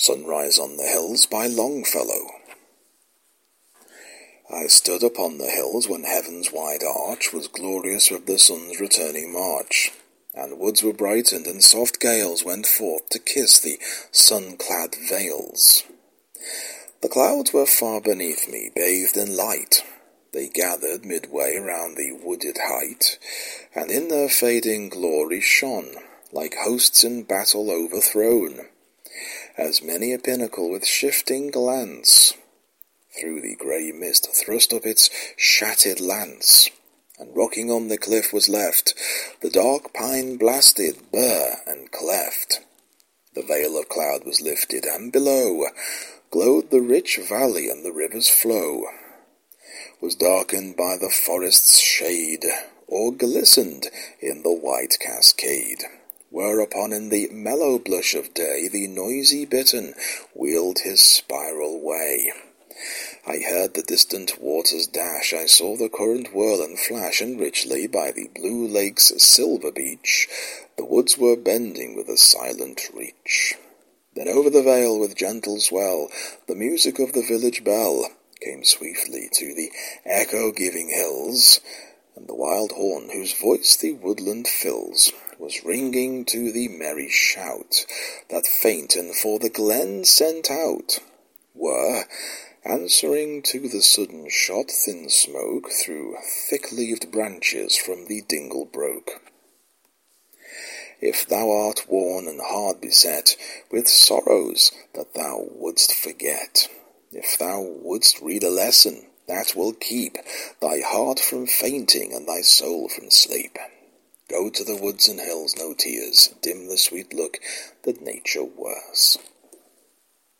Sunrise on the Hills by Longfellow. I stood upon the hills when heaven's wide arch was glorious with the sun's returning march, and woods were brightened and soft gales went forth to kiss the sun-clad vales. The clouds were far beneath me, bathed in light. They gathered midway round the wooded height, and in their fading glory shone, like hosts in battle overthrown as many a pinnacle with shifting glance through the grey mist thrust up its shattered lance, and rocking on the cliff was left the dark pine blasted, bare and cleft. The veil of cloud was lifted, and below glowed the rich valley, and the river's flow was darkened by the forest's shade, or glistened in the white cascade. Whereupon in the mellow blush of day the noisy bittern wheeled his spiral way. I heard the distant waters dash, I saw the current whirl and flash, and richly by the blue lake's silver beach the woods were bending with a silent reach. Then over the vale with gentle swell the music of the village bell came sweetly to the echo-giving hills, and the wild horn whose voice the woodland fills was ringing to the merry shout that faint and for the glen sent out were answering to the sudden shot thin smoke through thick-leaved branches from the dingle broke. If thou art worn and hard beset with sorrows that thou wouldst forget, if thou wouldst read a lesson that will keep thy heart from fainting and thy soul from sleep, Go to the woods and hills, no tears dim the sweet look that nature wears.